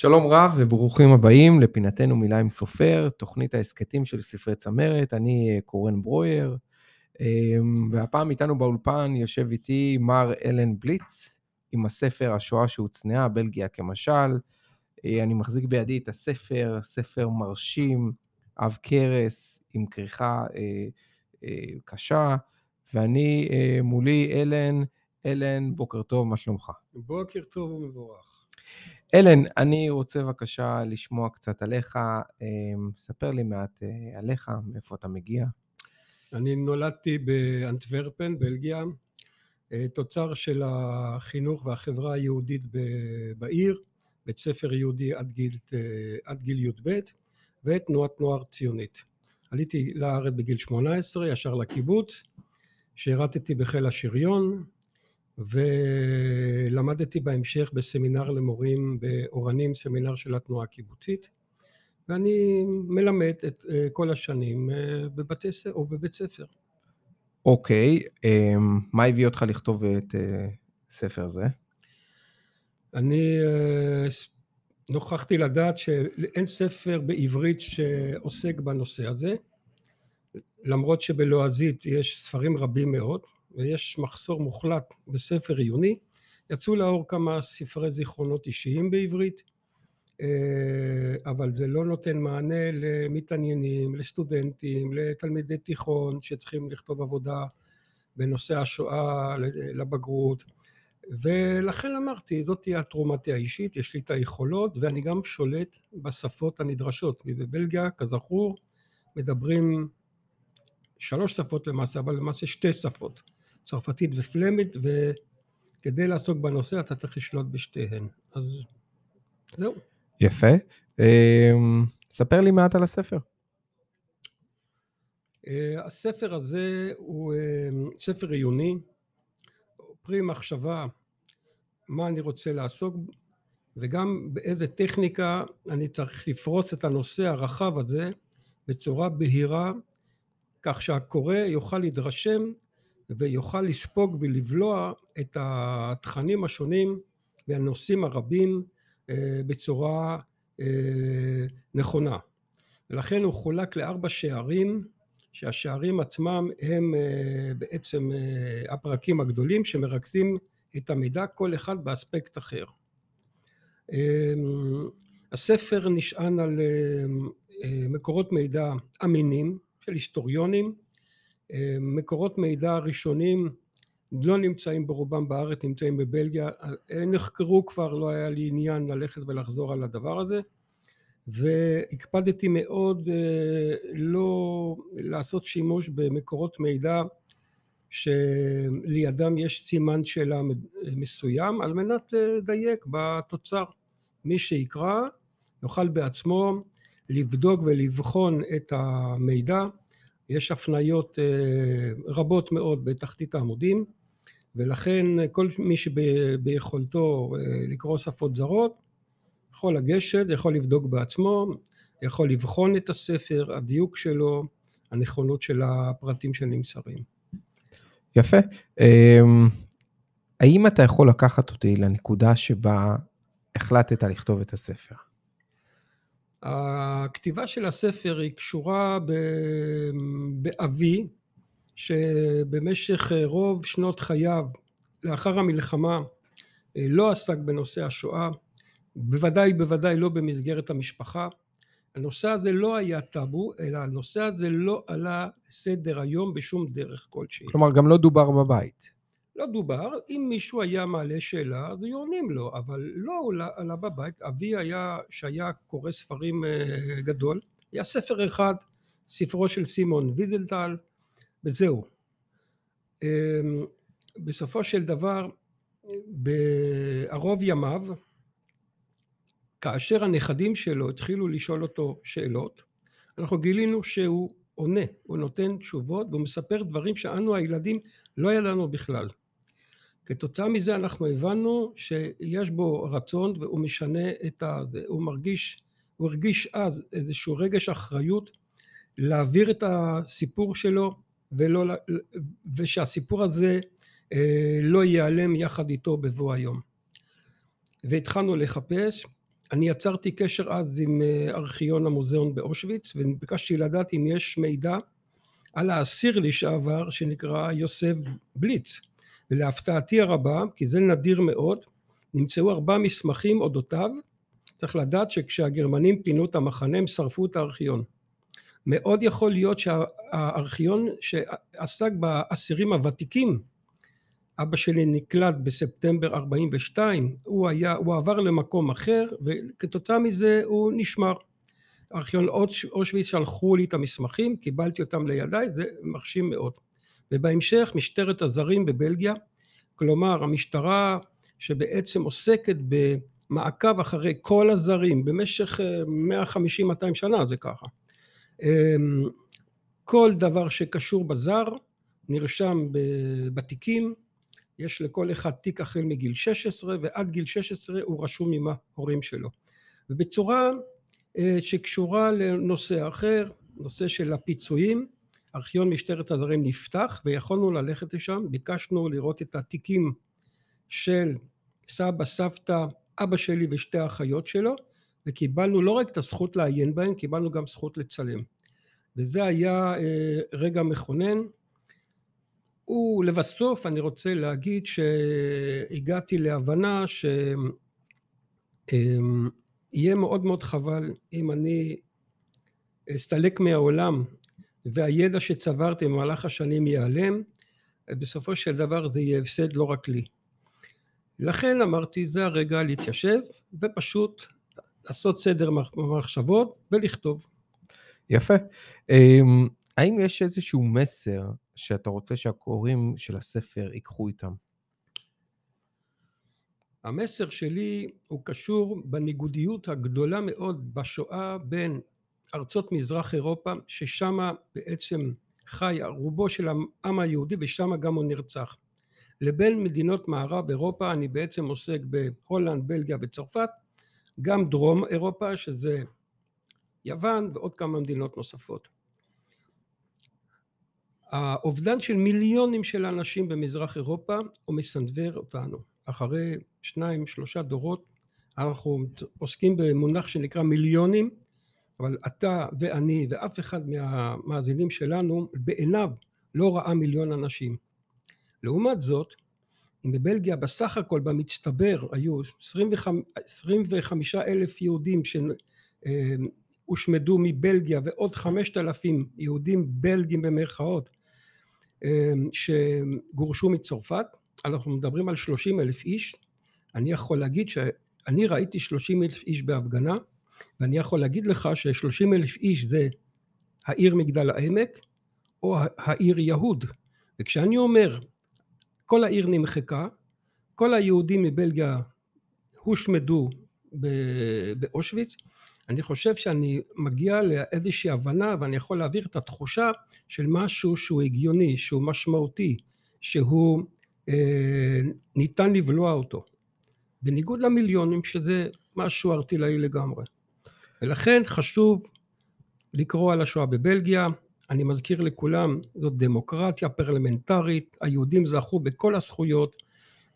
שלום רב וברוכים הבאים לפינתנו מילה עם סופר, תוכנית ההסכתים של ספרי צמרת, אני אה, קורן ברויר, אמ, והפעם איתנו באולפן יושב איתי מר אלן בליץ, עם הספר השואה שהוצנעה, בלגיה כמשל. אה, אני מחזיק בידי את הספר, ספר מרשים, עב כרס, עם כריכה אה, קשה, ואני מולי אלן, אלן, בוקר טוב, מה שלומך? בוקר טוב ומבורך. אלן, אני רוצה בבקשה לשמוע קצת עליך, אמ, ספר לי מעט אה, עליך, מאיפה אתה מגיע. אני נולדתי באנטוורפן, בלגיה, אה, תוצר של החינוך והחברה היהודית בעיר, בית ספר יהודי עד גיל, אה, עד גיל י"ב ותנועת נוער ציונית. עליתי לארץ בגיל 18, ישר לקיבוץ, שירתתי בחיל השריון, ולמדתי בהמשך בסמינר למורים באורנים, סמינר של התנועה הקיבוצית, ואני מלמד את אה, כל השנים אה, בבתי ספר או בבית ספר. אוקיי, אמ, מה הביא אותך לכתוב את אה, ספר זה? אני נוכחתי לדעת שאין ספר בעברית שעוסק בנושא הזה, למרות שבלועזית יש ספרים רבים מאוד, ויש מחסור מוחלט בספר עיוני, יצאו לאור כמה ספרי זיכרונות אישיים בעברית, אה, אבל זה לא נותן מענה למתעניינים, לסטודנטים, לתלמידי תיכון שצריכים לכתוב עבודה בנושא השואה לבגרות, ולכן אמרתי, זאת תהיה תרומתי האישית, יש לי את היכולות ואני גם שולט בשפות הנדרשות, בבלגיה, כזכור, מדברים שלוש שפות למעשה, אבל למעשה שתי שפות. צרפתית ופלמית, וכדי לעסוק בנושא אתה צריך לשלוט בשתיהן. אז זהו. יפה. אמ, ספר לי מעט על הספר. אה, הספר הזה הוא אמ, ספר עיוני, פרי מחשבה מה אני רוצה לעסוק וגם באיזה טכניקה אני צריך לפרוס את הנושא הרחב הזה בצורה בהירה כך שהקורא יוכל להתרשם ויוכל לספוג ולבלוע את התכנים השונים והנושאים הרבים אה, בצורה אה, נכונה. ולכן הוא חולק לארבע שערים שהשערים עצמם הם אה, בעצם הפרקים הגדולים שמרכזים את המידע כל אחד באספקט אחר. הספר נשען על מקורות מידע אמינים של היסטוריונים מקורות מידע ראשונים לא נמצאים ברובם בארץ, נמצאים בבלגיה, נחקרו כבר, לא היה לי עניין ללכת ולחזור על הדבר הזה. והקפדתי מאוד אה, לא לעשות שימוש במקורות מידע שלידם יש סימן שאלה מסוים על מנת לדייק בתוצר. מי שיקרא יוכל בעצמו לבדוק ולבחון את המידע יש הפניות אה, רבות מאוד בתחתית העמודים ולכן כל מי שביכולתו אה, לקרוא שפות זרות יכול לגשת, יכול לבדוק בעצמו, יכול לבחון את הספר, הדיוק שלו, הנכונות של הפרטים שנמסרים. יפה. אמ, האם אתה יכול לקחת אותי לנקודה שבה החלטת לכתוב את הספר? הכתיבה של הספר היא קשורה באבי שבמשך רוב שנות חייו לאחר המלחמה לא עסק בנושא השואה בוודאי בוודאי לא במסגרת המשפחה הנושא הזה לא היה טאבו אלא הנושא הזה לא עלה לסדר היום בשום דרך כלשהי. כלומר גם לא דובר בבית. לא דובר, אם מישהו היה מעלה שאלה אז היו עונים לו, אבל לא עלה, בבית, אבי היה, שהיה קורא ספרים uh, גדול, היה ספר אחד, ספרו של סימון ויזלטל, וזהו. Um, בסופו של דבר, בערוב ימיו, כאשר הנכדים שלו התחילו לשאול אותו שאלות, אנחנו גילינו שהוא עונה, הוא נותן תשובות והוא מספר דברים שאנו הילדים לא ידענו בכלל. כתוצאה מזה אנחנו הבנו שיש בו רצון והוא משנה את ה... הוא מרגיש, הוא הרגיש אז איזשהו רגש אחריות להעביר את הסיפור שלו ולא, ושהסיפור הזה אה, לא ייעלם יחד איתו בבוא היום. והתחלנו לחפש אני יצרתי קשר אז עם אה, ארכיון המוזיאון באושוויץ וביקשתי לדעת אם יש מידע על האסיר לשעבר שנקרא יוסף בליץ ולהפתעתי הרבה כי זה נדיר מאוד נמצאו ארבעה מסמכים אודותיו. צריך לדעת שכשהגרמנים פינו את המחנה הם שרפו את הארכיון. מאוד יכול להיות שהארכיון שעסק באסירים הוותיקים אבא שלי נקלט בספטמבר 42 הוא היה הוא עבר למקום אחר וכתוצאה מזה הוא נשמר. ארכיון אושוויץ שלחו לי את המסמכים קיבלתי אותם לידיי זה מרשים מאוד ובהמשך משטרת הזרים בבלגיה כלומר המשטרה שבעצם עוסקת במעקב אחרי כל הזרים במשך 150-200 אה, שנה זה ככה. אמ, כל דבר שקשור בזר נרשם בתיקים. יש לכל אחד תיק החל מגיל 16 ועד גיל 16 הוא רשום עם ההורים שלו. ובצורה אה, שקשורה לנושא אחר נושא של הפיצויים ארכיון משטרת הזרים נפתח ויכולנו ללכת לשם. ביקשנו לראות את התיקים של סבא סבתא אבא שלי ושתי האחיות שלו וקיבלנו לא רק את הזכות לעיין בהם קיבלנו גם זכות לצלם. וזה היה אה, רגע מכונן. ולבסוף אני רוצה להגיד שהגעתי להבנה שיהיה מאוד מאוד חבל אם אני אסתלק מהעולם והידע שצברתי במהלך השנים ייעלם בסופו של דבר זה יהיה הפסד לא רק לי. לכן אמרתי זה הרגע להתיישב ופשוט לעשות סדר מחשבות ולכתוב. יפה. אמ, האם יש איזשהו מסר שאתה רוצה שהקוראים של הספר ייקחו איתם? המסר שלי הוא קשור בניגודיות הגדולה מאוד בשואה בין ארצות מזרח אירופה ששם בעצם חי רובו של העם היהודי ושם גם הוא נרצח. לבין מדינות מערב אירופה אני בעצם עוסק בהולנד בלגיה וצרפת גם דרום אירופה שזה יוון ועוד כמה מדינות נוספות. האובדן של מיליונים של אנשים במזרח אירופה הוא מסנוור אותנו. אחרי שניים שלושה דורות אנחנו עוסקים במונח שנקרא מיליונים אבל אתה ואני ואף אחד מהמאזינים שלנו בעיניו לא ראה מיליון אנשים. לעומת זאת אם בבלגיה בסך הכל במצטבר היו 25 אלף יהודים שהושמדו מבלגיה ועוד 5,000 יהודים בלגים במרכאות אמ, שגורשו מצרפת אנחנו מדברים על 30 אלף איש. אני יכול להגיד שאני ראיתי 30 אלף איש בהפגנה ואני יכול להגיד לך ש-30 אלף איש זה העיר מגדל העמק או העיר יהוד וכשאני אומר כל העיר נמחקה כל היהודים מבלגיה הושמדו באושוויץ אני חושב שאני מגיע לאיזושהי הבנה ואני יכול להעביר את התחושה של משהו שהוא הגיוני, שהוא משמעותי, שהוא אה, ניתן לבלוע אותו. בניגוד למיליונים שזה משהו ארטילאי לגמרי. ולכן חשוב לקרוא על השואה בבלגיה, אני מזכיר לכולם זאת דמוקרטיה פרלמנטרית, היהודים זכו בכל הזכויות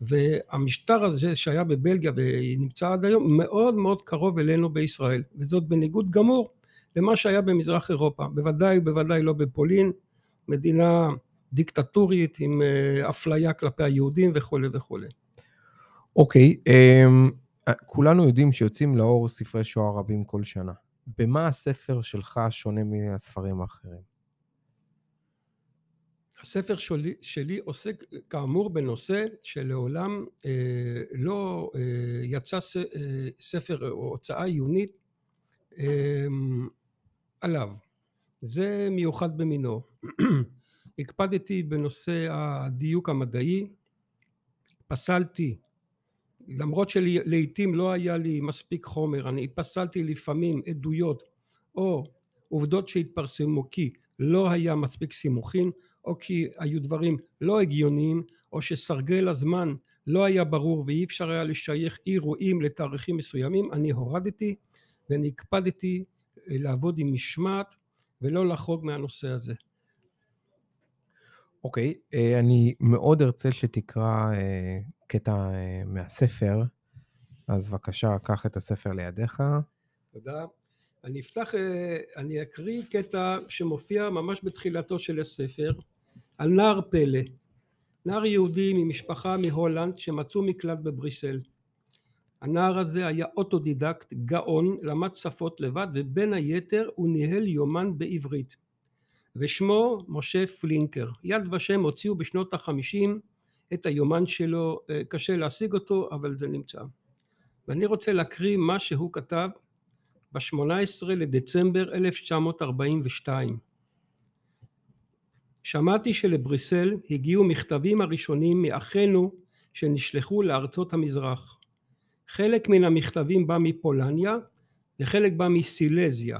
והמשטר הזה שהיה בבלגיה ונמצא עד היום מאוד מאוד קרוב אלינו בישראל וזאת בניגוד גמור למה שהיה במזרח אירופה בוודאי ובוודאי לא בפולין מדינה דיקטטורית עם אה, אפליה כלפי היהודים וכולי וכולי. אוקיי, okay, אמ, um, כולנו יודעים שיוצאים לאור ספרי שואה רבים כל שנה. במה הספר שלך שונה מהספרים האחרים? הספר שלי, שלי עוסק כאמור בנושא שלעולם אה, לא אה, יצא ס, אה, ספר או הוצאה עיונית אה, עליו. זה מיוחד במינו. הקפדתי בנושא הדיוק המדעי, פסלתי, למרות שלעיתים לא היה לי מספיק חומר, אני פסלתי לפעמים עדויות או עובדות שהתפרסמו כי לא היה מספיק סימוכין או כי היו דברים לא הגיוניים או שסרגל הזמן לא היה ברור ואי אפשר היה לשייך אירועים לתאריכים מסוימים אני הורדתי ואני הקפדתי אה, לעבוד עם משמעת ולא לחרוג מהנושא הזה. אוקיי, okay, אה, אני מאוד ארצה שתקרא אה, קטע מהספר. אז בבקשה, קח את הספר לידיך. תודה. אני אפתח, אה, אני אקריא קטע שמופיע ממש בתחילתו של הספר על נער פלא. נער יהודי ממשפחה מהולנד שמצאו מקלט בבריסל. הנער הזה היה אוטודידקט, גאון, למד שפות לבד ובין היתר הוא ניהל יומן בעברית. ושמו משה פלינקר. יד ושם הוציאו בשנות החמישים את היומן שלו, אה, קשה להשיג אותו אבל זה נמצא. ואני רוצה להקריא מה שהוא כתב ב-18 לדצמבר 1942. שמעתי שלבריסל הגיעו מכתבים הראשונים מאחינו שנשלחו לארצות המזרח. חלק מן המכתבים בא מפולניה וחלק בא מסילזיה.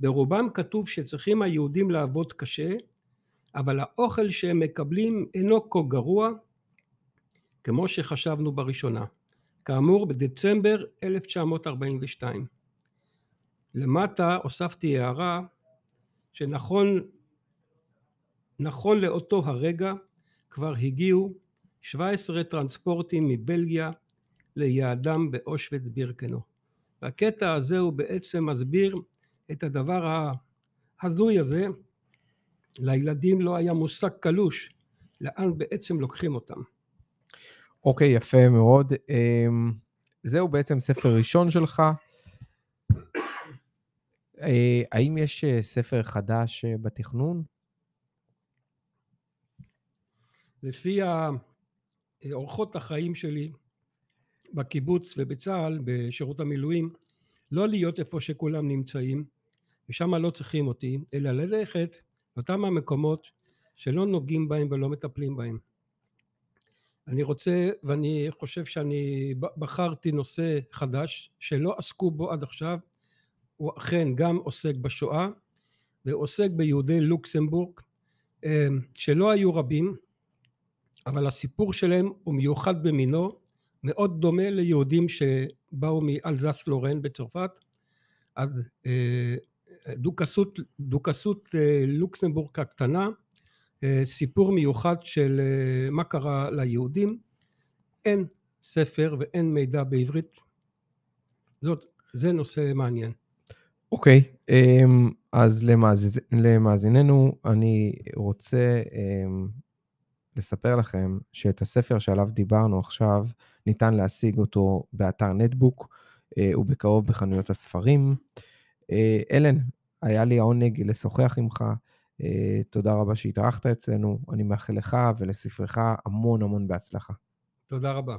ברובם כתוב שצריכים היהודים לעבוד קשה, אבל האוכל שהם מקבלים אינו כה גרוע כמו שחשבנו בראשונה. כאמור בדצמבר 1942. למטה הוספתי הערה שנכון נכון לאותו הרגע כבר הגיעו 17 טרנספורטים מבלגיה ליעדם באושוויץ בירקנו. והקטע הזה הוא בעצם מסביר את הדבר ההזוי הזה, לילדים לא היה מושג קלוש לאן בעצם לוקחים אותם. אוקיי, יפה מאוד. אמ, זהו בעצם ספר ראשון שלך. אה, האם יש אה, ספר חדש אה, בתכנון? לפי אורחות החיים שלי בקיבוץ ובצה"ל, בשירות המילואים, לא להיות איפה שכולם נמצאים, ושם לא צריכים אותי, אלא ללכת לאותם המקומות שלא נוגעים בהם ולא מטפלים בהם. אני רוצה, ואני חושב שאני בחרתי נושא חדש שלא עסקו בו עד עכשיו, הוא אכן גם עוסק בשואה ועוסק ביהודי לוקסמבורג אה, שלא היו רבים אבל הסיפור שלהם הוא מיוחד במינו מאוד דומה ליהודים שבאו מאלזס לורן בצרפת אה, דוכסות, דוכסות אה, לוקסמבורג הקטנה סיפור מיוחד של מה קרה ליהודים. אין ספר ואין מידע בעברית. זאת, זה נושא מעניין. אוקיי, אמ, אז למאזיננו אני רוצה אמ, לספר לכם שאת הספר שעליו דיברנו עכשיו, ניתן להשיג אותו באתר נטבוק אה, ובקרוב בחנויות הספרים. אה, אלן, היה לי העונג לשוחח עמך. אה, תודה רבה שהתארחת אצלנו. אני מאחל לך ולספרך המון המון בהצלחה. תודה רבה.